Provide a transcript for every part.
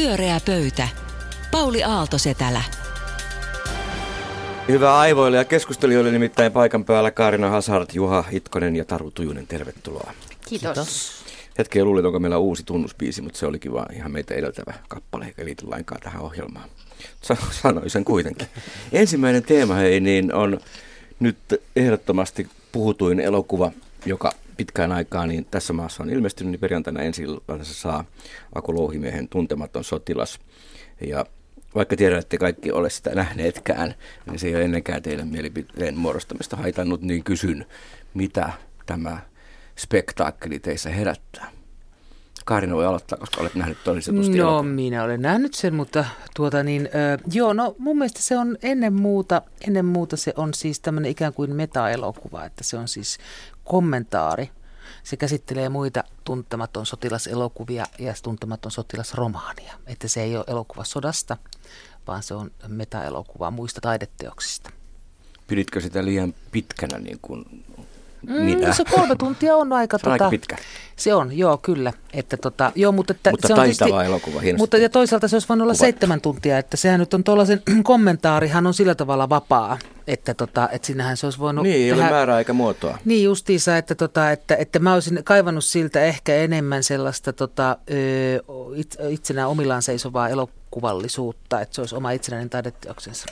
Pyöreä pöytä. Pauli Aalto Setälä. Hyvää aivoille ja keskustelijoille nimittäin paikan päällä Kaarina Hazard, Juha Itkonen ja Taru Tujunen. Tervetuloa. Kiitos. Kiitos. Hetken luulin, onko meillä uusi tunnuspiisi, mutta se olikin vaan ihan meitä edeltävä kappale, eikä liity lainkaan tähän ohjelmaan. Sanoin sen kuitenkin. Ensimmäinen teema hei, niin on nyt ehdottomasti puhutuin elokuva, joka pitkään aikaa niin tässä maassa on ilmestynyt, niin perjantaina ensi se saa Aku Louhimiehen tuntematon sotilas. Ja vaikka tiedän, että kaikki ole sitä nähneetkään, niin se ei ole ennenkään teidän mielipiteen muodostamista haitannut, niin kysyn, mitä tämä spektaakkeli teissä herättää? Kaarina voi aloittaa, koska olet nähnyt todistetusti No elokuvan. minä olen nähnyt sen, mutta tuota niin, äh, joo, no mun mielestä se on ennen muuta, ennen muuta se on siis tämmöinen ikään kuin meta-elokuva, että se on siis kommentaari. Se käsittelee muita tuntematon sotilaselokuvia ja tuntematon sotilasromaania. Että se ei ole elokuva sodasta, vaan se on meta-elokuva muista taideteoksista. Piditkö sitä liian pitkänä niin kuin Mm, se kolme tuntia on aika... se on tota, aika pitkä. Se on, joo, kyllä. Että, tota, joo, mutta että mutta se on taitava tietysti, elokuva, hienosti. Mutta ja toisaalta se olisi voinut olla seitsemän tuntia, että sehän nyt on tuollaisen kommentaarihan on sillä tavalla vapaa, että, tota, että sinähän se olisi voinut... Niin, ei tehdä, ole määrää eikä muotoa. Niin justiinsa, että, tota, että, että mä olisin kaivannut siltä ehkä enemmän sellaista tota, itsenään omillaan seisovaa elokuvallisuutta, että se olisi oma itsenäinen taideteoksensa.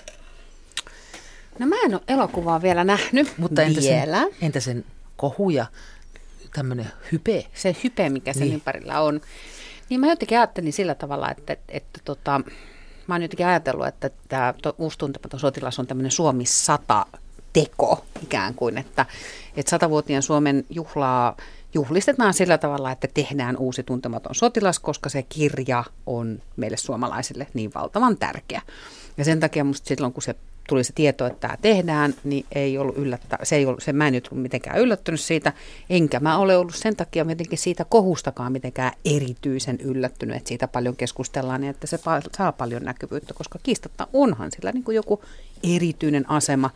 No mä en ole elokuvaa vielä nähnyt Mutta entä vielä. Sen, entä sen kohu ja tämmöinen hype? Se hype, mikä sen niin. ympärillä on. Niin mä jotenkin ajattelin sillä tavalla, että, että, että tota, mä oon jotenkin ajatellut, että tämä uusi tuntematon sotilas on tämmöinen Suomi 100 teko ikään kuin, että, että satavuotien Suomen juhlaa juhlistetaan sillä tavalla, että tehdään uusi tuntematon sotilas, koska se kirja on meille suomalaisille niin valtavan tärkeä. Ja sen takia musta silloin, kun se tuli se tieto, että tämä tehdään, niin ei ollut yllättä, se ei ollut, se, mä en nyt mitenkään yllättynyt siitä, enkä mä ole ollut sen takia jotenkin siitä kohustakaan mitenkään erityisen yllättynyt, että siitä paljon keskustellaan, niin että se saa paljon näkyvyyttä, koska kiistatta onhan sillä niin kuin joku erityinen asema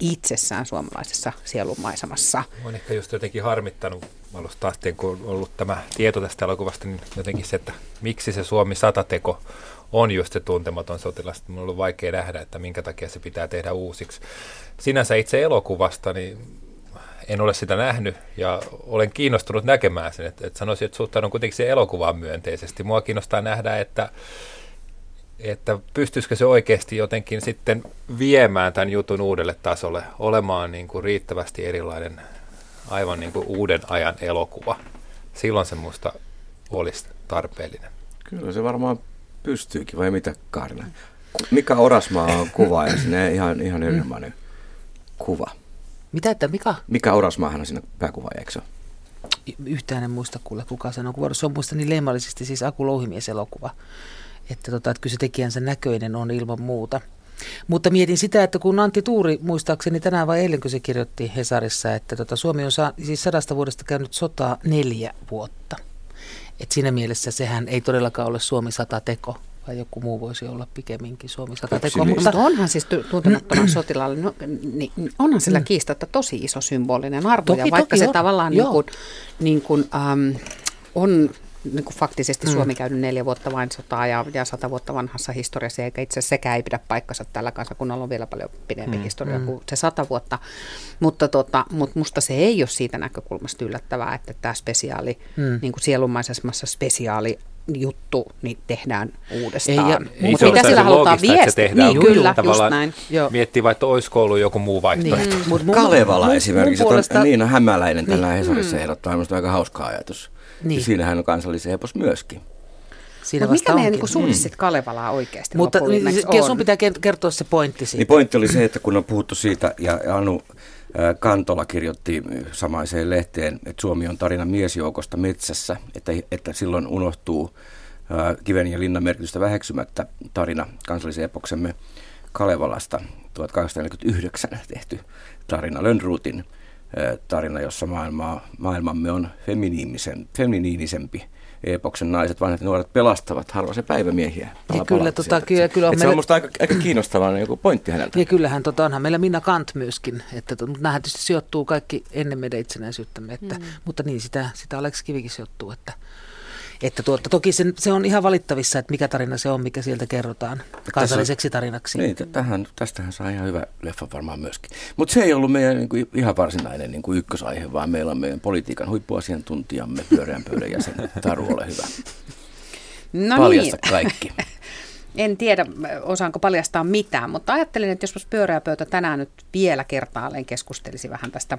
itsessään suomalaisessa sielunmaisemassa. Olen ehkä just jotenkin harmittanut alusta asti, kun on ollut tämä tieto tästä elokuvasta, niin jotenkin se, että miksi se Suomi satateko on just se tuntematon sotilas. Minulla on ollut vaikea nähdä, että minkä takia se pitää tehdä uusiksi. Sinänsä itse elokuvasta, niin en ole sitä nähnyt ja olen kiinnostunut näkemään sen. Että, että sanoisin, että suhtaudun kuitenkin siihen elokuvaan myönteisesti. Mua kiinnostaa nähdä, että, että pystyisikö se oikeasti jotenkin sitten viemään tämän jutun uudelle tasolle, olemaan niin kuin riittävästi erilainen, aivan niin kuin uuden ajan elokuva. Silloin se musta olisi tarpeellinen. Kyllä se varmaan pystyykin, vai mitä Karla? Mika Orasmaa on kuva ja sinne ihan, ihan mm. erinomainen kuva. Mitä, että Mika? Mika Orasmaahan on siinä pääkuva, eikö se Yhtään en muista kuule, kuka sen on kuvannut. Se on muista niin leimallisesti siis Aku Louhimies elokuva. Että, tota, että kyllä se tekijänsä näköinen on ilman muuta. Mutta mietin sitä, että kun Antti Tuuri, muistaakseni tänään vai eilen, kun se kirjoitti Hesarissa, että tota, Suomi on saa, siis sadasta vuodesta käynyt sotaa neljä vuotta. Et siinä mielessä sehän ei todellakaan ole Suomi sata teko, vai joku muu voisi olla pikemminkin Suomi sata teko. Mutta onhan siis tuntemattoman sotilaalle, no, niin, onhan sillä mm. kiistatta tosi iso symbolinen arvo, toki, ja vaikka toki se on. tavallaan niin kuin, niin kuin, ähm, on niin kuin faktisesti mm. Suomi käynyt neljä vuotta vain sotaa ja, ja sata vuotta vanhassa historiassa, eikä itse asiassa sekään ei pidä paikkansa tällä kansakunnalla on vielä paljon pidempi mm. historia mm. kuin se sata vuotta. Mutta tota, mut musta se ei ole siitä näkökulmasta yllättävää, että tämä spesiaali, mm. niin kuin sielunmaisemmassa spesiaali juttu niin tehdään uudestaan. Ei, Mutta mitä sillä halutaan viestiä? Niin, kyllä, just näin. Joo. Miettii vaikka, että olisiko ollut joku muu vaihtoehto. Niin. Mut Kalevala mun, esimerkiksi, mun puolesta... Niina Hämäläinen tällä niin. Hesarissa mm. ehdottaa minusta aika hauska ajatus. Niin. Ja siinähän on kansallisen epos myöskin. Siinä mikä meidän niin suhde mm. Kalevalaa oikeasti Mutta niin, sun pitää kertoa se pointti siitä. Niin pointti oli se, että kun on puhuttu siitä, ja Anu Kantola kirjoitti samaiseen lehteen, että Suomi on tarina miesjoukosta metsässä, että, että silloin unohtuu kiven ja linnan merkitystä väheksymättä tarina kansallisen epoksemme Kalevalasta 1849 tehty tarina Lönnruutin tarina, jossa maailma, maailmamme on feminiinisempi. Epoksen naiset, vanhat nuoret pelastavat harva se päivämiehiä. Ja kyllä, tota, kyllä, kyllä on meillä... Se on minusta aika, aika kiinnostava joku pointti häneltä. Ja kyllähän tota, onhan meillä Minna Kant myöskin, että to, nämähän tietysti sijoittuu kaikki ennen meidän itsenäisyyttämme, että, mm. mutta niin sitä, sitä Alex Kivikin sijoittuu, että Että tuota, toki se, se on ihan valittavissa, että mikä tarina se on, mikä sieltä kerrotaan kansalliseksi tarinaksi. Niin, tähän, tästähän saa ihan hyvä leffa varmaan myöskin. Mutta se ei ollut meidän niin kuin, ihan varsinainen niin kuin ykkösaihe, vaan meillä on meidän politiikan huippuasiantuntijamme, pyöreän pöydän jäsen. Taru, ole hyvä. No Paljasta niin. kaikki. En tiedä, osaanko paljastaa mitään, mutta ajattelin, että jos pyöreä pöytä tänään nyt vielä kertaalleen keskustelisi vähän tästä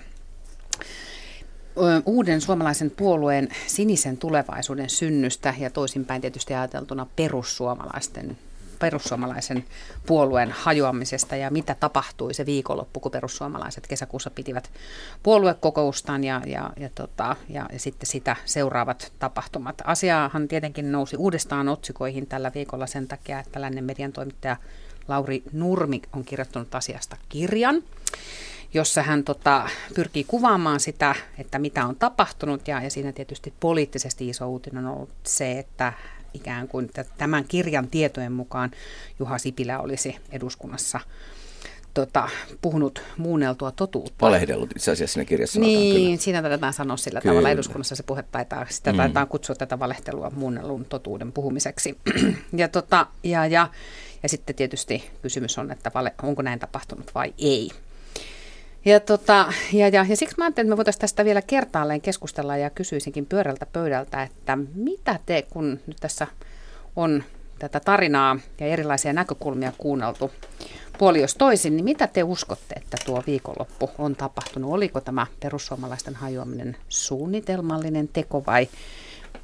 uuden suomalaisen puolueen sinisen tulevaisuuden synnystä ja toisinpäin tietysti ajateltuna perussuomalaisten perussuomalaisen puolueen hajoamisesta ja mitä tapahtui se viikonloppu, kun perussuomalaiset kesäkuussa pitivät puoluekokoustaan ja, ja, ja, tota, ja, ja sitten sitä seuraavat tapahtumat. Asiahan tietenkin nousi uudestaan otsikoihin tällä viikolla sen takia, että lännen median toimittaja Lauri Nurmi on kirjoittanut asiasta kirjan jossa hän tota, pyrkii kuvaamaan sitä, että mitä on tapahtunut. Ja, ja siinä tietysti poliittisesti iso uutinen on ollut se, että ikään kuin tämän kirjan tietojen mukaan Juha Sipilä olisi eduskunnassa tota, puhunut muunneltua totuutta. Valehdellut itse asiassa siinä kirjassa. Niin, kyllä. siinä taidetaan sanoa sillä Kyllä. tavalla eduskunnassa se puhe taitaa, sitä Mm. taitaa kutsua tätä valehtelua muunnellun totuuden puhumiseksi. ja, tota, ja, ja, ja sitten tietysti kysymys on, että vale, onko näin tapahtunut vai ei. Ja, tota, ja, ja, ja siksi mä ajattelin, että me voitaisiin tästä vielä kertaalleen keskustella ja kysyisinkin pyörältä pöydältä, että mitä te, kun nyt tässä on tätä tarinaa ja erilaisia näkökulmia kuunneltu puoli jos toisin, niin mitä te uskotte, että tuo viikonloppu on tapahtunut? Oliko tämä perussuomalaisten hajoaminen suunnitelmallinen teko vai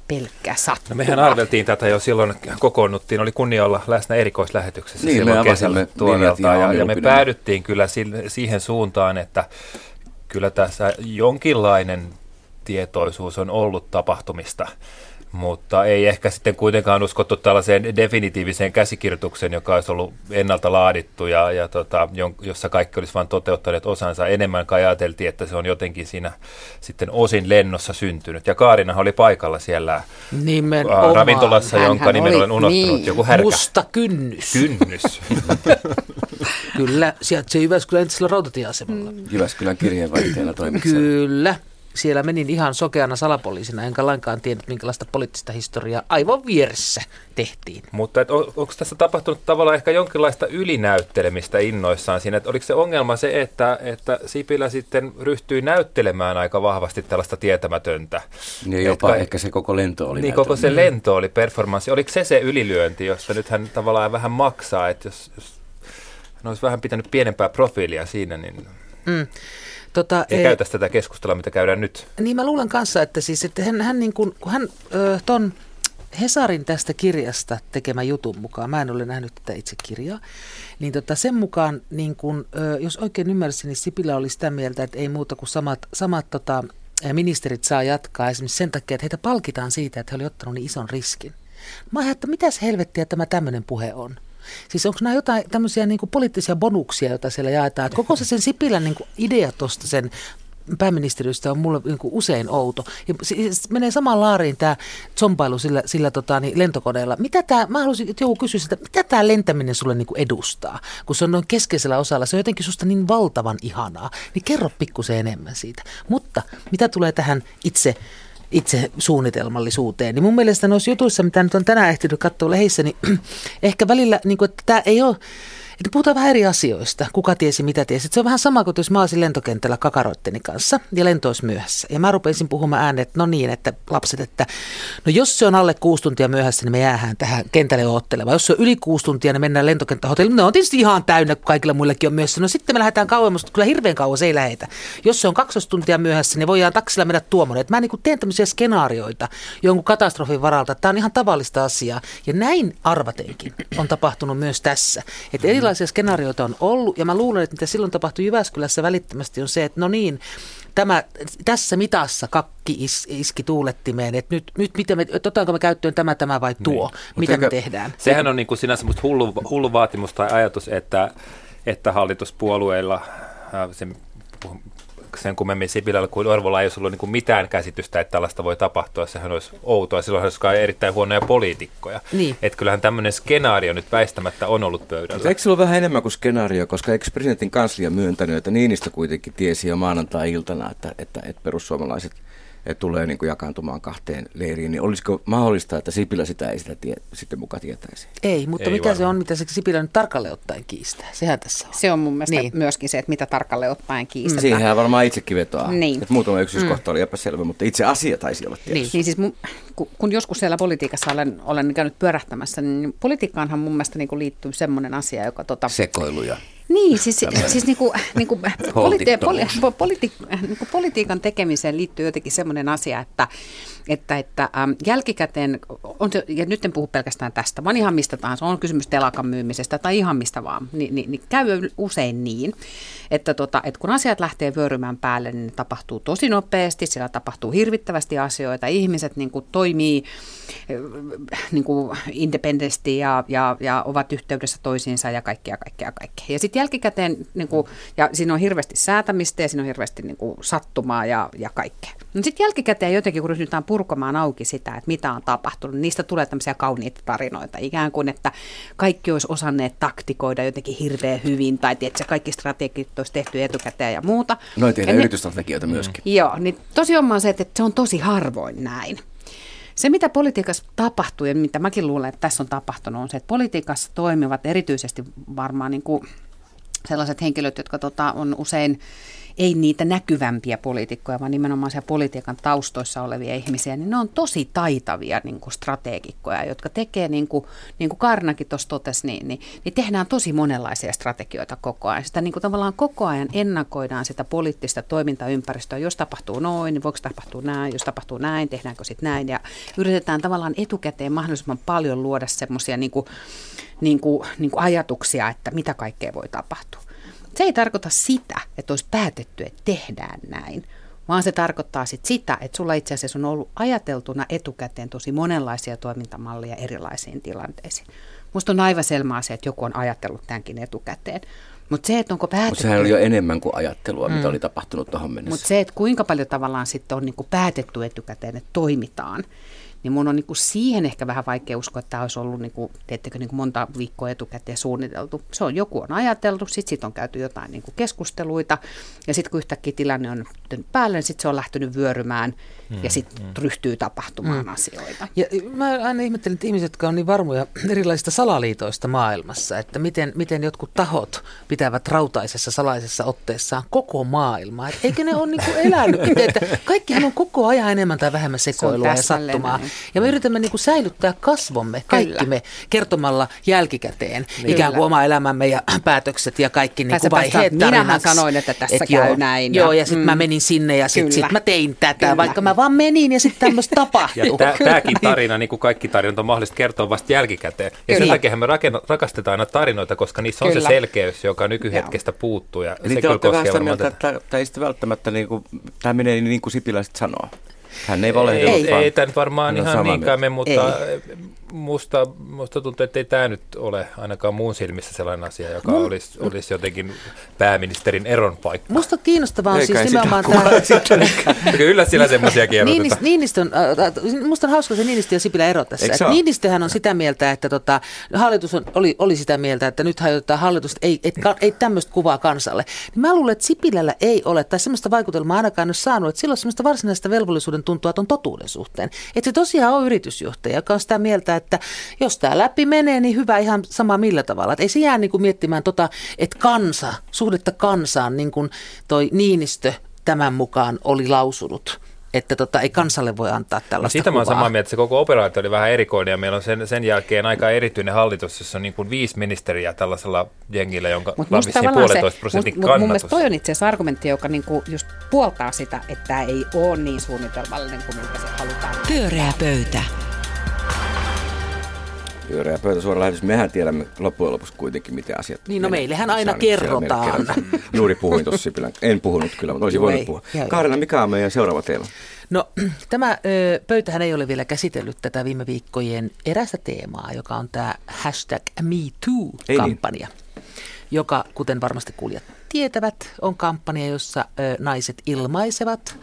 pelkkä sattuma? No mehän arveltiin tätä jo silloin, kokoonnuttiin, oli kunnia olla läsnä erikoislähetyksessä Niin, me silloin kesällä tuoreelta, linjat ihan ja, ja me päädyttiin kyllä siihen suuntaan, että kyllä tässä jonkinlainen tietoisuus on ollut tapahtumista, mutta ei ehkä sitten kuitenkaan uskottu tällaiseen definitiiviseen käsikirjoitukseen, joka olisi ollut ennalta laadittu ja, ja tota, jossa kaikki olisi vain toteuttaneet osansa. Enemmän kai ajateltiin, että se on jotenkin siinä sitten osin lennossa syntynyt. Ja Kaarinahan oli paikalla siellä Nimenomaan. ravintolassa, Hänhän jonka nimen oli- olen unohtanut, niin. joku härkä. Musta kynnys. Kynnys. Kyllä, sijaitsee Jyväskylän entisellä rautatieasemalla. Mm. Jyväskylän kirjeenvaihtajana toimitsija. Kyllä. Siellä menin ihan sokeana salapoliisina, enkä lainkaan tiennyt, minkälaista poliittista historiaa aivan vieressä tehtiin. Mutta et, on, onko tässä tapahtunut tavallaan ehkä jonkinlaista ylinäyttelemistä innoissaan siinä? Et oliko se ongelma se, että, että Sipilä sitten ryhtyi näyttelemään aika vahvasti tällaista tietämätöntä? Ja jopa Etka- ehkä se koko lento oli Niin koko se lento oli performanssi. Oliko se se ylilyönti, josta nyt hän tavallaan vähän maksaa, että jos, jos hän olisi vähän pitänyt pienempää profiilia siinä, niin Mm. Tota, ei käytäisi tätä keskustelua, mitä käydään nyt. Niin mä luulen kanssa, että siis että hän, hän niin kuin, kun hän ö, ton Hesarin tästä kirjasta tekemä jutun mukaan, mä en ole nähnyt tätä itse kirjaa, niin tota sen mukaan, niin kun, ö, jos oikein ymmärsin, niin Sipilä oli sitä mieltä, että ei muuta kuin samat, samat tota, ministerit saa jatkaa esimerkiksi sen takia, että heitä palkitaan siitä, että he olivat ottanut niin ison riskin. Mä ajattelin, että mitäs helvettiä tämä tämmöinen puhe on. Siis onko nämä jotain tämmöisiä niin poliittisia bonuksia, joita siellä jaetaan? Että koko se sen Sipilän niin idea tuosta sen pääministeriöstä on mulle niin usein outo. Ja siis menee samaan laariin tämä zompailu sillä, sillä tota, niin lentokoneella. Mitä tää, mä haluaisin, että joku kysyisi, että mitä tämä lentäminen sulle niin edustaa? Kun se on noin keskeisellä osalla, se on jotenkin susta niin valtavan ihanaa. Niin kerro pikkusen enemmän siitä. Mutta mitä tulee tähän itse itse suunnitelmallisuuteen. Niin mun mielestä noissa jutuissa, mitä nyt on tänään ehtinyt katsoa lehissä, niin ehkä välillä, niin kuin, että tämä ei ole, että puhutaan vähän eri asioista. Kuka tiesi, mitä tiesi. Se on vähän sama kuin jos mä olisin lentokentällä kakaroitteni kanssa ja lento olisi myöhässä. Ja mä rupesin puhumaan ääneen, että no niin, että lapset, että no jos se on alle kuusi tuntia myöhässä, niin me jäähän tähän kentälle oottelemaan. Jos se on yli kuusi tuntia, niin mennään lentokenttähotelliin. Ne on tietysti ihan täynnä, kun kaikilla muillekin on myöhässä. No sitten me lähdetään kauemmas, mutta kyllä hirveän kauas ei lähetä. Jos se on 12 tuntia myöhässä, niin voidaan taksilla mennä tuomoon. Mä niin teen tämmöisiä skenaarioita jonkun katastrofin varalta. Tämä on ihan tavallista asiaa. Ja näin arvatenkin on tapahtunut myös tässä. Että erilaisia skenaarioita on ollut, ja mä luulen, että mitä silloin tapahtui Jyväskylässä välittömästi on se, että no niin, tämä, tässä mitassa kakki is, iski tuulettimeen, että nyt, nyt mitä me, että otetaanko me käyttöön tämä, tämä vai tuo, Niin. mitä Mut me tehdään. Sehän on niin kuin sinänsä musta hullu, hullu vaatimus tai ajatus, että, että hallituspuolueilla, ää, sen, sen kummemmin Sipilällä kuin Orvolla ei olisi ollut niin kuin mitään käsitystä, että tällaista voi tapahtua. Sehän olisi outoa. Silloin olisi kai erittäin huonoja poliitikkoja. Niin. Että kyllähän tämmöinen skenaario nyt väistämättä on ollut pöydällä. Mutta eikö se ole vähän enemmän kuin skenaario, koska eikö presidentin kanslia myöntänyt, että Niinistö kuitenkin tiesi jo maanantai-iltana, että, että, että perussuomalaiset tulee niin kuin jakaantumaan kahteen leiriin, niin olisiko mahdollista, että Sipilä sitä ei sitä tie, sitten mukaan tietäisi? Ei, mutta Ei mikä varmaan. se on, mitä se Sipilä nyt tarkalleen ottaen kiistää? Sehän tässä on. Se on mun mielestä Niin. niin. myöskin se, että mitä tarkalleen ottaen kiistetään. Siihen varmaan itsekin vetoaa. Niin. Että muutama yksityiskohta oli epäselvä, mutta itse asia taisi olla tiedossa. Niin siis mun, kun, kun joskus siellä politiikassa olen, olen käynyt pyörähtämässä, niin politiikkaanhan mun mielestä niin liittyy semmoinen asia, joka tota, Sekoiluja. Niin, siis, siis niinku, niinku, politi- poli, Holtittomuus. po, politi, niinku politiikan tekemiseen liittyy jotenkin semmoinen asia, että, että, että äm, jälkikäteen, on se, ja nyt en puhu pelkästään tästä, vaan ihan mistä tahansa, on kysymys telakan myymisestä tai ihan mistä vaan, niin, niin, niin käy usein niin, että, tota, että kun asiat lähtee vyörymään päälle, niin ne tapahtuu tosi nopeasti, siellä tapahtuu hirvittävästi asioita, ihmiset niin kuin, toimii äh, niin kuin independenti ja, ja, ja ovat yhteydessä toisiinsa ja kaikkea, kaikkea, kaikkea. Ja sitten jälkikäteen, niin kuin, ja siinä on hirveästi säätämistä ja siinä on hirveästi niin kuin, sattumaa ja, ja kaikkea. No sitten jälkikäteen jotenkin, kun ryhdytään purkamaan auki sitä, että mitä on tapahtunut, niistä tulee tämmöisiä kauniita tarinoita. Ikään kuin, että kaikki olisi osanneet taktikoida jotenkin hirveän hyvin, tai tiedätkö, kaikki strategit olisi tehty etukäteen ja muuta. Ja tehdään yritysstrategioita myöskin. Joo, niin tosiaan se, että se on tosi harvoin näin. Se, mitä politiikassa tapahtuu ja mitä mäkin luulen, että tässä on tapahtunut, on se, että politiikassa toimivat erityisesti varmaan niin kuin sellaiset henkilöt, jotka tota, on usein ei niitä näkyvämpiä poliitikkoja, vaan nimenomaan siellä politiikan taustoissa olevia ihmisiä, niin ne on tosi taitavia niin kuin strategikkoja, jotka tekee, niin kuin, niin kuin Karnakin tuossa totesi, niin, niin, niin tehdään tosi monenlaisia strategioita koko ajan. Sitä niin kuin tavallaan koko ajan ennakoidaan sitä poliittista toimintaympäristöä. Jos tapahtuu noin, niin voiko tapahtua näin, jos tapahtuu näin, tehdäänkö sitten näin. Ja yritetään tavallaan etukäteen mahdollisimman paljon luoda semmoisia niin niin niin ajatuksia, että mitä kaikkea voi tapahtua. Se ei tarkoita sitä, että olisi päätetty, että tehdään näin, vaan se tarkoittaa sit sitä, että sulla itse asiassa on ollut ajateltuna etukäteen tosi monenlaisia toimintamallia erilaisiin tilanteisiin. Musta on aivan selvä asia, että joku on ajatellut tämänkin etukäteen. Mutta se, että onko Mutta päätetty... sehän oli jo enemmän kuin ajattelua, mitä oli tapahtunut tuohon mennessä. Mutta se, että kuinka paljon tavallaan sitten on niinku päätetty etukäteen, että toimitaan, niin mun on niinku siihen ehkä vähän vaikea uskoa, että tämä olisi ollut, niinku, teettekö, niinku monta viikkoa etukäteen suunniteltu. Se on joku on ajateltu, sitten sit on käyty jotain niinku keskusteluita, ja sitten kun yhtäkkiä tilanne on päälle, niin sitten se on lähtenyt vyörymään, ja sitten ryhtyy tapahtumaan asioita. Ja mä aina ihmettelen, että ihmiset, jotka on niin varmoja erilaisista salaliitoista maailmassa, että miten, miten jotkut tahot pitävät rautaisessa salaisessa otteessaan koko maailmaa. Et eikö ne ole niinku elänyt itse, että kaikkihan on koko ajan enemmän tai vähemmän sekoilua ja täsmälleen sattumaa. Ja me yritämme niinku säilyttää kasvomme, kaikki Kyllä. me, kertomalla jälkikäteen Niin. ikään kuin Kyllä. oma elämämme ja päätökset ja kaikki niinku sä vaiheet minähän sanoin, että tässä Et käy joo, näin Joo, ja- ja sitten mm. mä menin sinne ja sitten Kyllä. sit mä tein tätä, Kyllä. vaikka mä vaan menin ja sitten tämmöistä Ja tapahtui. tämäkin tarina, niin kuin kaikki tarinat, on mahdollista kertoa vasta jälkikäteen. Ja sen Kyllä. takia me rakenna, rakastetaan aina tarinoita, koska niissä on Kyllä. se selkeys, joka nykyhetkestä puuttuu. Ja Eli se te kyllä olette vähän sitä mieltä, että tämä ei sitten välttämättä, niin kuin, tämä menee niin kuin Sipilä sitten sanoo. Hän ei valehdellut Ei, vaan. ei tämä nyt varmaan on ihan niinkään me, mutta musta, musta tuntuu, että ei tämä nyt ole ainakaan muun silmissä sellainen asia, joka olisi, olisi jotenkin pääministerin eron paikka. Musta kiinnostavaa on siis kai sitä nimenomaan tämä... sitten- Kyllä siellä semmoisiakin Niinist, erotetaan. Niinistön, äh, musta on hauska se Niinistö ja Sipilä ero tässä. Et? Niinistöhän on sitä mieltä, että tota, hallitus on, oli, oli sitä mieltä, että nyt hajotetaan hallitusta, ei, et, ka- ei tämmöistä kuvaa kansalle. Niin mä luulen, että Sipilällä ei ole, tai semmoista vaikutelmaa ainakaan en ole saanut, että sillä on semmoista varsinaista velvollisuuden tuntua ton totuuden suhteen. Että se tosiaan on yritysjohtaja, joka on sitä mieltä, että jos tämä läpi menee, niin hyvä ihan sama millä tavalla. Et ei se jää niinku miettimään tota, että kansa, suhdetta kansaan, niin kuin toi Niinistö tämän mukaan oli lausunut että tota, ei kansalle voi antaa No tällaista siitä mä oon kuvaa. samaa mieltä, että se koko operaatio oli vähän erikoinen ja meillä on sen, sen jälkeen aika erityinen hallitus, jossa on niin kuin viisi ministeriä tällaisella jengillä, jonka tavallaan se, puolentoista prosentin mut, mut mun kannatus. mielestä toi on itse asiassa argumentti, joka niinku just puoltaa sitä, että tämä ei ole niin suunnitelmallinen kuin miltä se halutaan. Pyöreä pöytä. Pyöreä pöytä suora lähetys. Mehän tiedämme loppujen lopuksi kuitenkin, miten asiat Niin, no menee. Se aina siellä kerrotaan. kerrotaan. Juuri puhuin tuossa Sipilän. En puhunut kyllä, mutta olisin voinut ei. puhua. Kaarina, mikä on meidän seuraava teema? No tämä ö, pöytähän ei ole vielä käsitellyt tätä viime viikkojen erästä teemaa, joka on tämä hashtag Ei niin. MeToo-kampanja, joka, kuten varmasti kuulijat tietävät, on kampanja, jossa ö, naiset ilmaisevat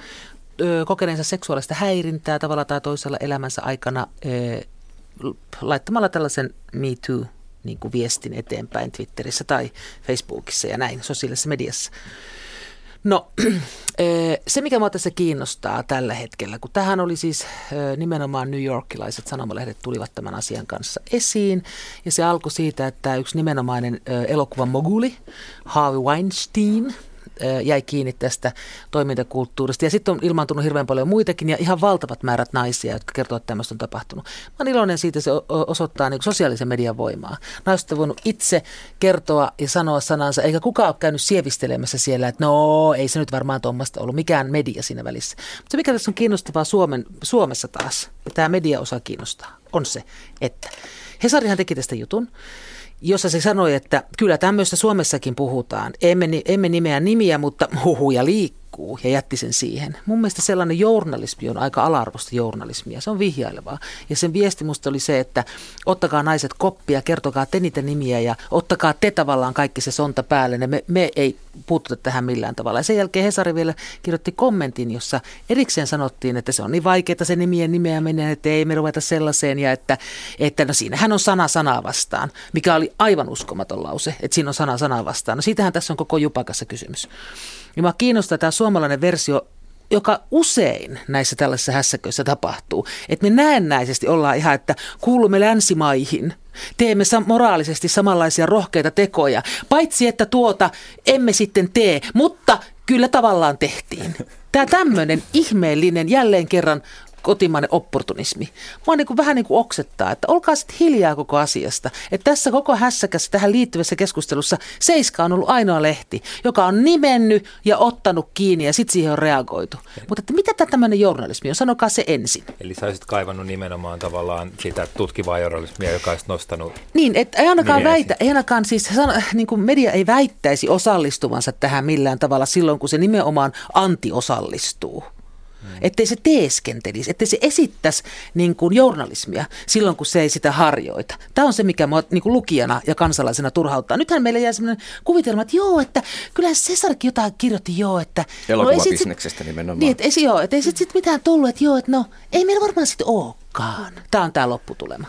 ö, kokeneensa seksuaalista häirintää tavalla tai toisella elämänsä aikana ö, laittamalla tällaisen MeToo niin kuin viestin eteenpäin Twitterissä tai Facebookissa ja näin sosiaalisessa mediassa. No se, mikä minua tässä kiinnostaa tällä hetkellä, kun tähän oli siis nimenomaan New Yorkilaiset sanomalehdet tulivat tämän asian kanssa esiin. Ja se alkoi siitä, että yksi nimenomainen elokuvan moguli, Harvey Weinstein, jäi kiinni tästä toimintakulttuurista. Ja sitten on ilmaantunut hirveän paljon muitakin ja ihan valtavat määrät naisia, jotka kertovat, että tämmöistä on tapahtunut. Mä olen iloinen siitä, se osoittaa niin sosiaalisen median voimaa. Naiset on voinut itse kertoa ja sanoa sanansa, eikä kukaan ole käynyt sievistelemässä siellä, että no ei se nyt varmaan tuommoista ollut, mikään media siinä välissä. Mutta se mikä tässä on kiinnostavaa Suomen, Suomessa taas, ja tämä mediaosa kiinnostaa, on se, että Hesarihan teki tästä jutun jossa se sanoi, että kyllä tämmöistä Suomessakin puhutaan. Emme, emme nimeä nimiä, mutta huhuja liikkuu liikkuu ja jätti sen siihen. Mun mielestä sellainen journalismi on aika ala-arvoista journalismia. Se on vihjailevaa. Ja sen viesti musta oli se, että ottakaa naiset koppia, kertokaa te niitä nimiä ja ottakaa te tavallaan kaikki se sonta päälle. Me, me ei puututa tähän millään tavalla. Ja sen jälkeen Hesari vielä kirjoitti kommentin, jossa erikseen sanottiin, että se on niin vaikeaa se nimien nimeäminen, että ei me ruveta sellaiseen ja että, että no siinähän on sana sanaa vastaan, mikä oli aivan uskomaton lause, että siinä on sana sanaa vastaan. No siitähän tässä on koko jupakassa kysymys. Niin mä kiinnostaa tämä suomalainen versio, joka usein näissä tällaisissa hässäköissä tapahtuu. Että me näennäisesti ollaan ihan, että kuulumme länsimaihin, teemme moraalisesti samanlaisia rohkeita tekoja, paitsi että tuota emme sitten tee, mutta kyllä tavallaan tehtiin. Tämä tämmöinen ihmeellinen jälleen kerran kotimainen opportunismi. Mua niin kuin vähän niin kuin oksettaa, että olkaa sitten hiljaa koko asiasta. Että tässä koko hässäkässä tähän liittyvässä keskustelussa Seiska on ollut ainoa lehti, joka on nimennyt ja ottanut kiinni ja sitten siihen on reagoitu. Mutta että mitä tämä tämmöinen journalismi on? Sanokaa se ensin. Eli sä olisit kaivannut nimenomaan tavallaan sitä tutkivaa journalismia, joka olisi nostanut... Niin, että ei ainakaan väitä, ei ainakaan siis niin kuin media ei väittäisi osallistuvansa tähän millään tavalla silloin, kun se nimenomaan anti-osallistuu. Ettei se teeskentelisi, ettei se esittäisi niin kuin journalismia silloin, kun se ei sitä harjoita. Tämä on se, mikä mua niin kuin lukijana ja kansalaisena turhauttaa. Nythän meille jää sellainen kuvitelma, että joo, että kyllähän Cesarkin jotain kirjoitti joo, että... Elokuvabisneksestä no, nimenomaan. Niin, että ei, joo, että ei sitten sit mitään tullut, että joo, että no, ei meillä varmaan sitten olekaan. Tämä on tämä lopputulema.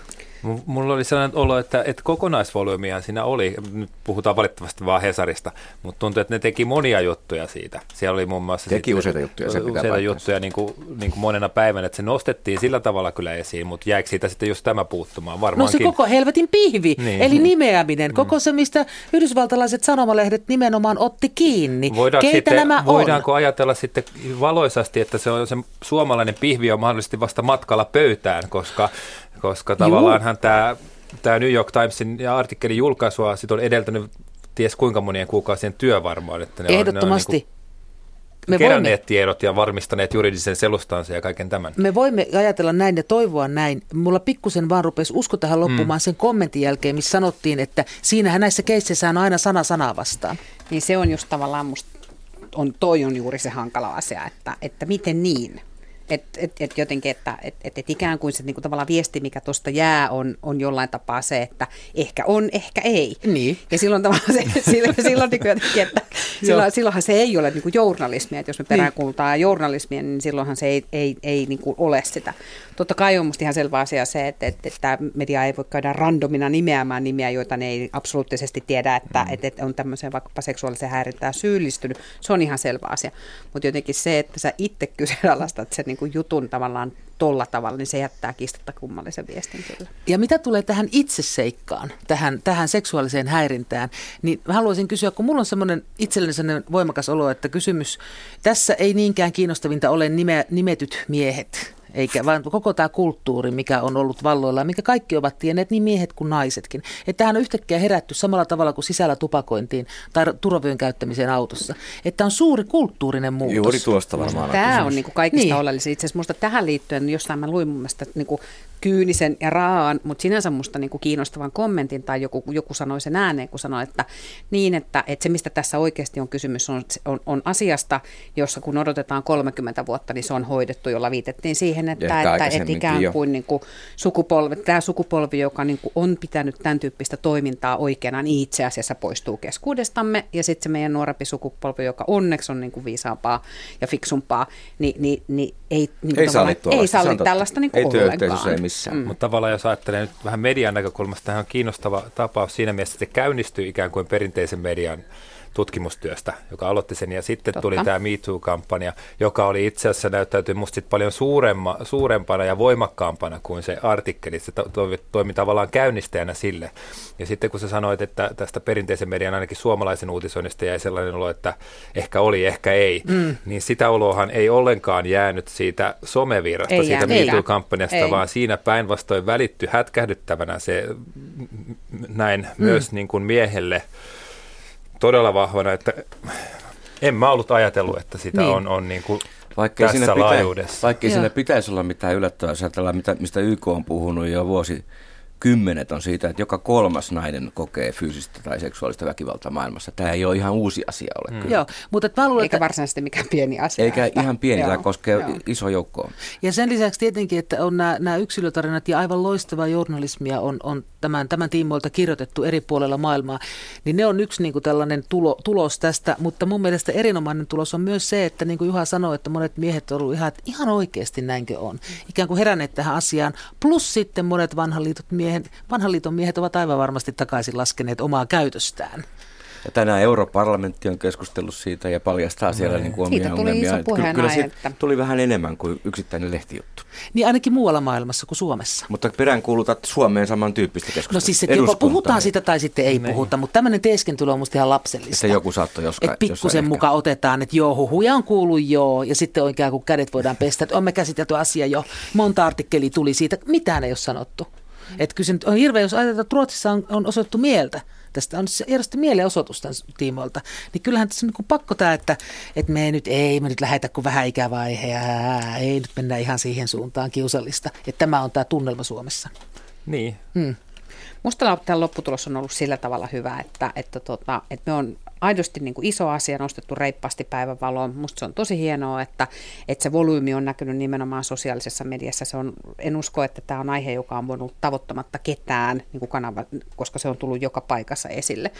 Mulla oli sellainen olo, että, että kokonaisvolyymiä siinä oli, nyt puhutaan valitettavasti vaan Hesarista, mutta tuntui, että ne teki monia juttuja siitä. Siellä oli muun muassa... Teki useita juttuja, se pitää Useita juttuja niin kuin, niin kuin monena päivänä, että se nostettiin sillä tavalla kyllä esiin, mutta jäikö siitä sitten just tämä puuttumaan? Varmaankin. No se koko helvetin pihvi, niin. eli nimeäminen, mm. koko se, mistä yhdysvaltalaiset sanomalehdet nimenomaan otti kiinni. Voidaanko, Keitä sitten, nämä voidaanko on? ajatella sitten valoisasti, että se, on, se suomalainen pihvi on mahdollisesti vasta matkalla pöytään, koska koska tavallaanhan tämä, tämä New York Timesin ja artikkelin julkaisua sit on edeltänyt ties kuinka monien kuukausien työ varmaan. Että ne Ehdottomasti. On, ne on niin me keränneet voimme, tiedot ja varmistaneet juridisen selustansa ja kaiken tämän. Me voimme ajatella näin ja toivoa näin. Mulla pikkusen vaan rupesi usko tähän loppumaan mm. sen kommentin jälkeen, missä sanottiin, että siinähän näissä keisseissä on aina sana sanaa vastaan. Niin se on just tavallaan musta, on, toi on juuri se hankala asia, että, että miten niin? Että et, et jotenkin, että et, et, et ikään kuin se niinku tavallaan viesti, mikä tuosta jää, on, on jollain tapaa se, että ehkä on, ehkä ei. Niin. Ja silloin tavallaan se, silloin, silloin niin jotenkin, että silloin, silloinhan se ei ole niinku journalismia. Että jos me peräänkuulutaan niin. journalismia, niin silloinhan se ei, ei, ei niinku ole sitä. Totta kai on musta ihan selvä asia se, että, että, että media ei voi käydä randomina nimeämään nimiä, joita ne ei absoluuttisesti tiedä, että, mm. että, että on tämmöiseen vaikkapa seksuaaliseen häirintään syyllistynyt. Se on ihan selvä asia. Mutta jotenkin se, että sä itse kyseenalaistat sen niin kuin jutun tavallaan tolla tavalla, niin se jättää kistatta kummallisen viestin kyllä. Ja mitä tulee tähän itseseikkaan, tähän, tähän seksuaaliseen häirintään, niin mä haluaisin kysyä, kun mulla on semmoinen itsellinen voimakas olo, että kysymys, tässä ei niinkään kiinnostavinta ole nime, nimetyt miehet, eikä vaan koko tämä kulttuuri, mikä on ollut valloilla, mikä kaikki ovat tienneet, niin miehet kuin naisetkin. Että tähän on yhtäkkiä herätty samalla tavalla kuin sisällä tupakointiin tai turvavyön käyttämiseen autossa. Että on suuri kulttuurinen muutos. Juuri tuosta varmaan. Tämä on niin kuin kaikista niin. oleellisin. Itse asiassa minusta tähän liittyen, jossain mä luin mun mielestä niin kuin kyynisen ja raaan, mutta sinänsä musta niin kuin kiinnostavan kommentin tai joku, joku sanoi sen ääneen, kun sanoi, että niin, että, että se mistä tässä oikeasti on kysymys on, on, on asiasta, jossa kun odotetaan 30 vuotta, niin se on hoidettu, jolla viitettiin siihen, että, että, että ikään kuin, niin kuin sukupolvi, tämä sukupolvi, joka niin kuin on pitänyt tämän tyyppistä toimintaa oikeana, niin itse asiassa poistuu keskuudestamme ja sitten se meidän nuorempi sukupolvi, joka onneksi on niin kuin viisaampaa ja fiksumpaa, niin, niin, niin ei, niin ei salli, ei salli tällaista niin kuin ei ollenkaan. Ei missään. Mm. Mutta tavallaan jos ajattelee nyt vähän median näkökulmasta, tähän on kiinnostava tapaus siinä mielessä, että se käynnistyy ikään kuin perinteisen median tutkimustyöstä, joka aloitti sen. Ja sitten Totta. tuli tämä Me Too-kampanja, joka oli itse asiassa näyttäytyi musta paljon suuremma, suurempana ja voimakkaampana kuin se artikkeli. Se to, to, toimi tavallaan käynnistäjänä sille. Ja sitten kun sä sanoit, että tästä perinteisen median ainakin suomalaisen uutisoinnista jäi sellainen olo, että ehkä oli, ehkä ei, mm. niin sitä olohan ei ollenkaan jäänyt siitä somevirrasta, ei siitä Me Too-kampanjasta, vaan siinä päinvastoin välitty hätkähdyttävänä se näin mm. myös niin kuin miehelle todella vahvana, että en mä ollut ajatellut, että sitä niin. on, on niin kuin vaikka tässä siinä laajuudessa. Vaikka siinä pitäisi olla mitään yllättävää, jos ajatellaan, mitä, mistä YK on puhunut jo vuosi kymmenet on siitä, että joka kolmas nainen kokee fyysistä tai seksuaalista väkivaltaa maailmassa. Tämä ei ole ihan uusi asia ole. Mm. Joo, mutta mä luulen, Eikä että... varsinaisesti mikään pieni asia. Eikä että... ihan pieni, tämä koskee joo. iso joukkoa. Ja sen lisäksi tietenkin, että on nämä, nämä yksilötarinat ja aivan loistavaa journalismia on, on tämän, tämän tiimoilta kirjoitettu eri puolella maailmaa, niin ne on yksi niin kuin tällainen tulo, tulos tästä, mutta mun mielestä erinomainen tulos on myös se, että niin kuin Juha sanoi, että monet miehet ovat olleet ihan, että ihan oikeasti näinkö on, ikään kuin heränneet tähän asiaan, plus sitten monet vanhan, liitot miehet, vanhan liiton miehet ovat aivan varmasti takaisin laskeneet omaa käytöstään. Ja tänään europarlamentti on keskustellut siitä ja paljastaa siellä niin kuin omia siitä tuli ongelmia. Iso kyllä, kyllä siitä tuli vähän enemmän kuin yksittäinen lehtijuttu. Niin ainakin muualla maailmassa kuin Suomessa. Mutta peräänkuulutat Suomeen samantyyppistä keskustelua. No siis, että joko puhutaan sitä tai sitten ei niin. puhuta, mutta tämmöinen teeskentely on musta ihan lapsellista. Että joku saattoi joskaan. Että pikkusen mukaan otetaan, että joo, huhuja on kuullut joo, ja sitten oikein kun kädet voidaan pestä, että on me käsitelty asia jo, monta artikkeli tuli siitä, mitään ei ole sanottu. Että kyllä se on hirveä, jos ajatellaan, että Ruotsissa on, on osoitettu mieltä tästä on järjestetty mielenosoitus tämän tiimoilta, niin kyllähän tässä on niin pakko tämä, että, että me nyt ei, me nyt lähetä kuin vähän ikävaihe ja ei nyt mennä ihan siihen suuntaan kiusallista. Että tämä on tämä tunnelma Suomessa. Niin. Hmm. Musta tämä lopputulos on ollut sillä tavalla hyvä, että, että, tota, että me on aidosti niin kuin iso asia nostettu reippaasti päivänvaloon. Musta se on tosi hienoa, että, että se volyymi on näkynyt nimenomaan sosiaalisessa mediassa. Se on, en usko, että tämä on aihe, joka on voinut tavoittamatta ketään niin kuin kanava, koska se on tullut joka paikassa esille.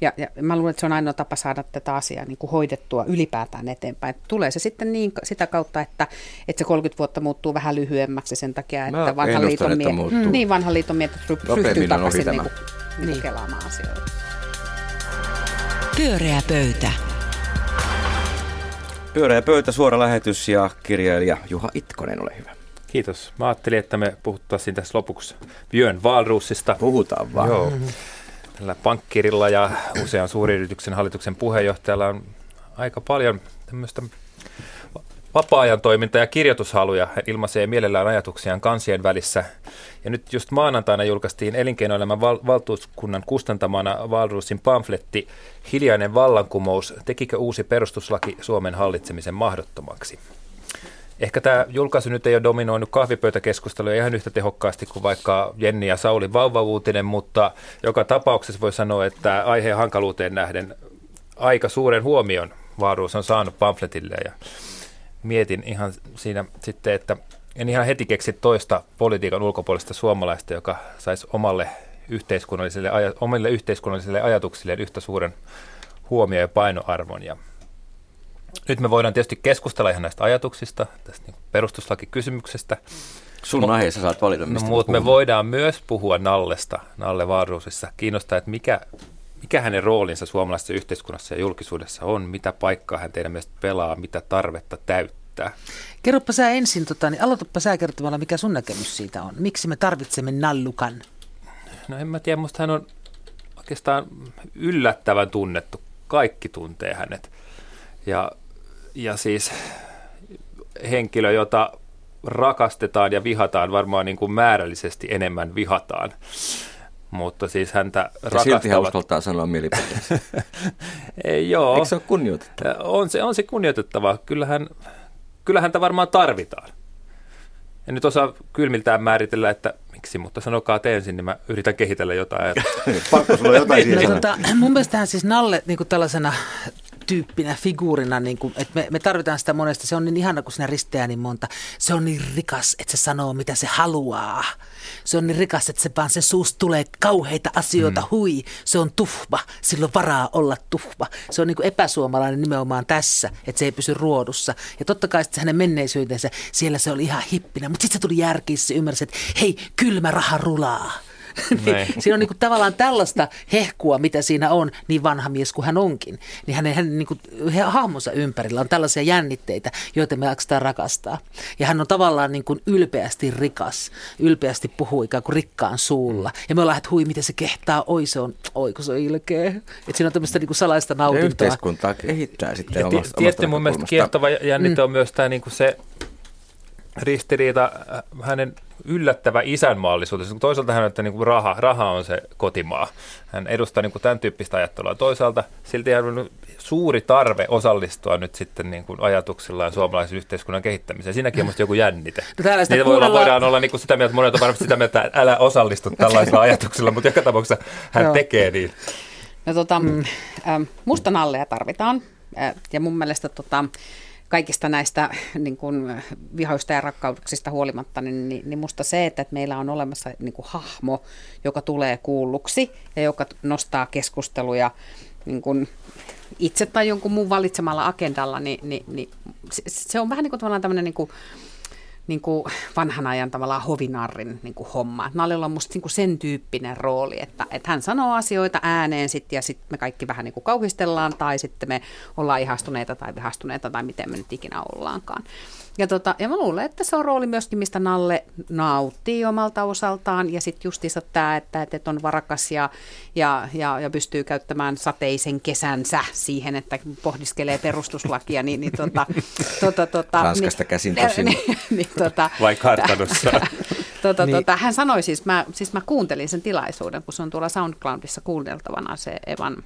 Ja, ja mä luulen, että se on ainoa tapa saada tätä asiaa niin kuin hoidettua ylipäätään eteenpäin. Tulee se sitten niin, sitä kautta, että, että se 30 vuotta muuttuu vähän lyhyemmäksi sen takia, että vanhan liiton, mie- niin, vanhan liiton miehet ryhtyy takaisin niin kuin, niin. kelaamaan asioita. Pyöreä pöytä. Pyöreä pöytä, suora lähetys ja kirjailija Juha Itkonen, ole hyvä. Kiitos. Mä ajattelin, että me puhuttaisiin tässä lopuksi Björn Valruusista. Puhutaan vaan. Joo. Tällä pankkirilla ja usean suuriyrityksen hallituksen puheenjohtajalla on aika paljon tämmöistä vapaa-ajan toiminta ja kirjoitushaluja. Hän ilmaisee mielellään ajatuksiaan kansien välissä. Ja nyt just maanantaina julkaistiin elinkeinoelämän val- valtuuskunnan kustantamana Valruusin pamfletti Hiljainen vallankumous, tekikö uusi perustuslaki Suomen hallitsemisen mahdottomaksi? Ehkä tämä julkaisu nyt ei ole dominoinut kahvipöytäkeskustelua ihan yhtä tehokkaasti kuin vaikka Jenni ja Sauli vauvavuutinen, mutta joka tapauksessa voi sanoa, että aiheen hankaluuteen nähden aika suuren huomion Vaaruus on saanut pamfletille ja mietin ihan siinä sitten, että en ihan heti keksi toista politiikan ulkopuolista suomalaista, joka saisi omalle yhteiskunnalliselle, omille yhteiskunnallisille ajatuksille yhtä suuren huomio- ja painoarvon. Ja nyt me voidaan tietysti keskustella ihan näistä ajatuksista, tästä niin perustuslakikysymyksestä. Sun Mo- aiheessa saat valita, mistä no, Mutta me voidaan myös puhua Nallesta, Nalle Vaaruusissa. Kiinnostaa, että mikä, mikä hänen roolinsa suomalaisessa yhteiskunnassa ja julkisuudessa on, mitä paikkaa hän teidän mielestä pelaa, mitä tarvetta täyttää. Kerropa sä ensin, tota, niin aloitapa sä kertomalla, mikä sun näkemys siitä on. Miksi me tarvitsemme nallukan? No en mä tiedä, musta hän on oikeastaan yllättävän tunnettu. Kaikki tuntee hänet. Ja, ja siis henkilö, jota rakastetaan ja vihataan, varmaan niin kuin määrällisesti enemmän vihataan mutta siis häntä rakastavat. silti hän uskaltaa sanoa mielipiteensä. Joo. Eikö se ole kunnioitettava? On se, on se kunnioitettava. Kyllähän, kyllähän häntä varmaan tarvitaan. En nyt osaa kylmiltään määritellä, että miksi, mutta sanokaa te ensin, niin mä yritän kehitellä jotain. Pakko sulla jotain siihen no, tota, Mun mielestä siis Nalle niin kuin tällaisena tyyppinä, figuurina, niin kuin, että me, me tarvitaan sitä monesta. Se on niin ihana, kun sinä risteää niin monta. Se on niin rikas, että se sanoo, mitä se haluaa. Se on niin rikas, että se vaan se suusta tulee kauheita asioita, mm. hui. Se on tuhva, sillä on varaa olla tuhva. Se on niin kuin epäsuomalainen nimenomaan tässä, että se ei pysy ruodussa. Ja totta kai sitten hänen menneisyytensä, siellä se oli ihan hippinä, mutta sitten se tuli järkiin, se ymmärsi, että hei, kylmä raha rulaa Näin. siinä on niin kuin tavallaan tällaista hehkua, mitä siinä on, niin vanha mies kuin hän onkin. Niin hänen, hänen niin kuin, hahmonsa ympärillä on tällaisia jännitteitä, joita me jaksetaan rakastaa. Ja hän on tavallaan niin kuin ylpeästi rikas, ylpeästi puhuu ikään kuin rikkaan suulla. Ja me ollaan, että hui, miten se kehtaa, oi se on, oi kun se on ilkeä. Että siinä on tämmöistä niin kuin salaista Ja nautintoa. yhteiskuntaa kehittää sitten Ja omasta, omasta tietysti mun mielestä kiehtova jännite on myös tämä niin se ristiriita äh, hänen yllättävä isänmaallisuutensa. Toisaalta hän on, että niin kuin raha, raha on se kotimaa. Hän edustaa niin kuin tämän tyyppistä ajattelua. Toisaalta silti hän on suuri tarve osallistua nyt sitten niin kuin ajatuksillaan suomalaisen yhteiskunnan kehittämiseen. Siinäkin on musta joku jännite. No täällä sitä Niitä voi olla, voidaan olla niin kuin sitä mieltä, monet on varmasti sitä mieltä, että älä osallistu tällaisilla ajatuksilla, mutta joka tapauksessa hän Joo. tekee niin. No, tota, mm. ähm, musta nalleja tarvitaan äh, ja mun mielestä tota, kaikista näistä niin äh, vihoista ja rakkauksista huolimatta, niin, niin, niin musta se, että, että meillä on olemassa niin kun, hahmo, joka tulee kuulluksi ja joka nostaa keskusteluja niin kun, itse tai jonkun muun valitsemalla agendalla, niin, niin, niin se, se on vähän niin kuin tavallaan tämmöinen niin kuin, niin kuin vanhan ajan tavallaan hovinarrin niin kuin homma. Nallilla on musta niin kuin sen tyyppinen rooli, että, että hän sanoo asioita ääneen sit, ja sitten me kaikki vähän niin kuin kauhistellaan tai sitten me ollaan ihastuneita tai vihastuneita tai miten me nyt ikinä ollaankaan. Ja, tota, ja mä luulen, että se on rooli myöskin, mistä Nalle nauttii omalta osaltaan. Ja sitten justiinsa tämä, että, että on varakas ja, ja, ja, ja pystyy käyttämään sateisen kesänsä siihen, että pohdiskelee perustuslakia. Niin, niin tota, tota, tota, Ranskasta käsin tosin. niin, niin, tota, Vai kartanossa. tota, Niin. tota, hän sanoi siis mä, siis mä kuuntelin sen tilaisuuden, kun se on tuolla SoundCloudissa kuunneltavana se Evan...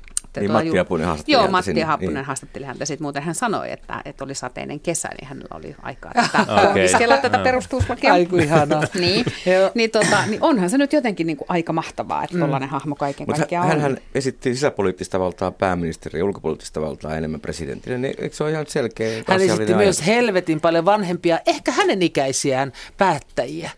Niin, tuolla Matti Hapunen haastatteli Joo, häntä Matti sinne, Hapunen niin. haastatteli häntä. Sitten muuten hän sanoi, että, että oli sateinen kesä, niin hänellä oli aikaa tätä Okei. pohdiskella tätä perustuslakia. Aiku ihanaa. Niin, niin, tota, niin onhan se nyt jotenkin niin kuin aika mahtavaa, että tollainen hahmo kaiken Mutta kaikkiaan hän, on. hän esitti sisäpoliittista valtaa pääministeri ja ulkopoliittista valtaa enemmän presidentille. Niin, eikö se ole ihan selkeä Hän esitti myös ajatus? helvetin paljon vanhempia, ehkä hänen ikäisiään päättäjiä.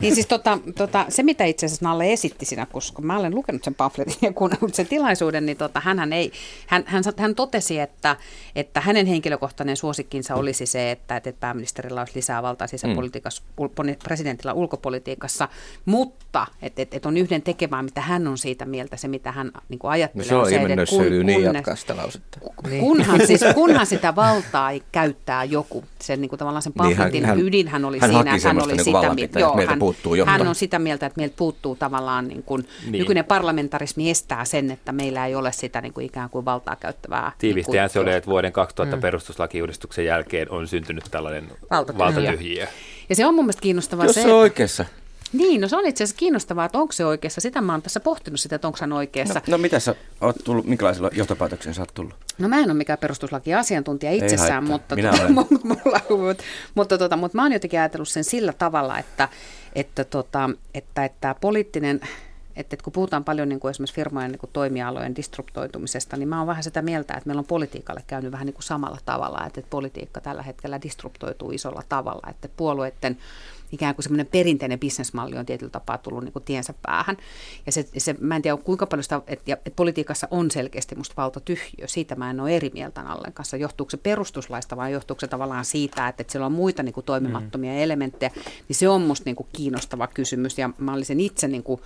Niin siis tota, tota, se, mitä itse asiassa Nalle esitti siinä, koska mä olen lukenut sen pamfletin ja kuunnellut sen tilaisuuden, niin tota, hänhän, ei, hän, hän, hän totesi, että, että hänen henkilökohtainen suosikkinsa olisi se, että, että pääministerillä olisi lisää valtaa sisäpolitiikassa, mm. presidentillä ulkopolitiikassa, mutta että, että, että on yhden tekemään, mitä hän on siitä mieltä, se mitä hän niin kuin No ajattelee. se on että ilmennössöilyä, niin kunnes- jatkaa sitä lausetta. Niin. Kunhan, siis, kunhan sitä valtaa ei käyttää joku, sen niin kuin tavallaan sen Niin, hän- pamfletin hän- ydinhän oli hän siinä, hän oli niin sitä vallanpitäjää, että meiltä hän, puuttuu johto. hän on sitä mieltä, että meiltä puuttuu tavallaan, niin kuin, Niin. nykyinen parlamentarismi estää sen, että meillä ei ole sitä niin kuin ikään kuin valtaa käyttävää. Tiivistihän niin se oli, että vuoden 2000 mm. perustuslakiuudistuksen jälkeen on syntynyt tällainen Valtatyhjiö. valtatyhjiö. Ja se on mun mielestä kiinnostavaa Jos se, se on oikeassa. Niin, no se on itse asiassa kiinnostavaa, että onko se oikeassa. Sitä mä oon tässä pohtinut sitä, että onko hän oikeassa. No, no mitä sä oot tullut, minkälaisella johtopäätöksen sä oot tullut? No mä en ole mikään perustuslakiasiantuntija itsessään, mutta, Minä tota, mulla, mutta, mutta, tota, mutta mä oon jotenkin ajatellut sen sillä tavalla, että, että, tota, että, että poliittinen että, että kun puhutaan paljon niin kuin esimerkiksi firmojen niin kuin toimialojen disruptoitumisesta, niin mä oon vähän sitä mieltä, että meillä on politiikalle käynyt vähän niin kuin samalla tavalla, että, että politiikka tällä hetkellä disruptoituu isolla tavalla, että puolueiden ikään kuin semmoinen perinteinen bisnesmalli on tietyllä tapaa tullut niin kuin tiensä päähän. Ja se, se, mä en tiedä kuinka paljon sitä, että, ja, että politiikassa on selkeästi musta valtatyhjiö, siitä mä en ole eri mieltä Nallen kanssa. Johtuuko se perustuslaista vai johtuuko se tavallaan siitä, että, että siellä on muita niin kuin toimimattomia mm. elementtejä, niin se on musta niin kuin kiinnostava kysymys. Ja mä olisin itse niin kuin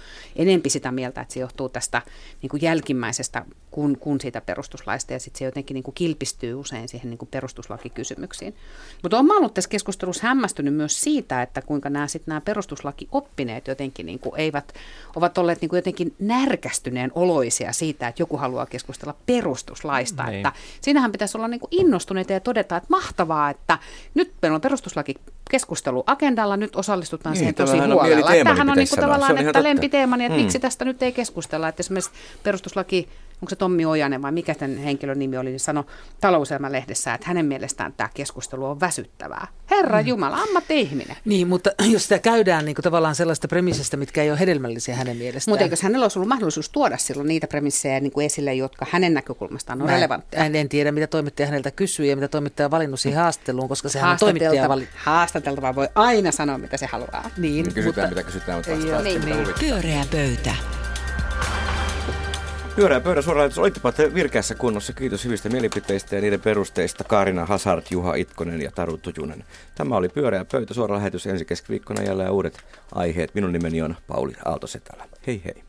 enempi sitä mieltä, että se johtuu tästä niin kuin jälkimmäisestä kuin, kuin siitä perustuslaista, ja sitten se jotenkin niin kuin kilpistyy usein siihen niin kuin perustuslakikysymyksiin. Mutta olen ollut tässä keskustelussa hämmästynyt myös siitä, että kuinka nämä, sit nämä perustuslakioppineet jotenkin niin kuin eivät, ovat olleet niin kuin jotenkin närkästyneen oloisia siitä, että joku haluaa keskustella perustuslaista. Niin. Että siinähän pitäisi olla niin kuin innostuneita ja todeta, että mahtavaa, että nyt meillä on perustuslaki keskustelu agendalla, nyt osallistutaan Niin, siihen tosi huolella. Tämähän on niin kuin tavallaan, että lempiteemani, että Mm. miksi tästä nyt ei keskustella. Että esimerkiksi perustuslaki, onko se Tommi Ojanen vai mikä tämän henkilön nimi oli, niin sanoi talouselämä-lehdessä, että hänen mielestään tämä keskustelu on väsyttävää. Herra Jumala, ammatti-ihminen. Niin, mutta jos sitä käydään niin kuin tavallaan sellaista premissestä, mitkä ei ole hedelmällisiä hänen mielestään. Mutta eikö hänellä olisi ollut mahdollisuus tuoda silloin niitä premissejä niin kuin esille, jotka hänen näkökulmastaan on Mä en- relevantteja? En, en tiedä, mitä toimittaja häneltä kysyy ja mitä toimittaja on valinnut siihen haastatteluun, koska sehän on toimittaja Haastateltava, vali... haastateltava voi aina sanoa, mitä se haluaa. Niin, Niin kysytään, mitä kysytään, mutta Ei vastaan niin. huvittaa. Pyöreä pöytä. Pyörää pöydän suora lähetys. Olittepa te virkeässä kunnossa. Kiitos hyvistä mielipiteistä ja niiden perusteista. Kaarina Hazard, Juha Itkonen ja Taru Tujunen. Tämä oli Pyöreä pöytä suora lähetys ensi keskiviikkona jälleen uudet aiheet. Minun nimeni on Pauli Aaltosetälä. Hei hei.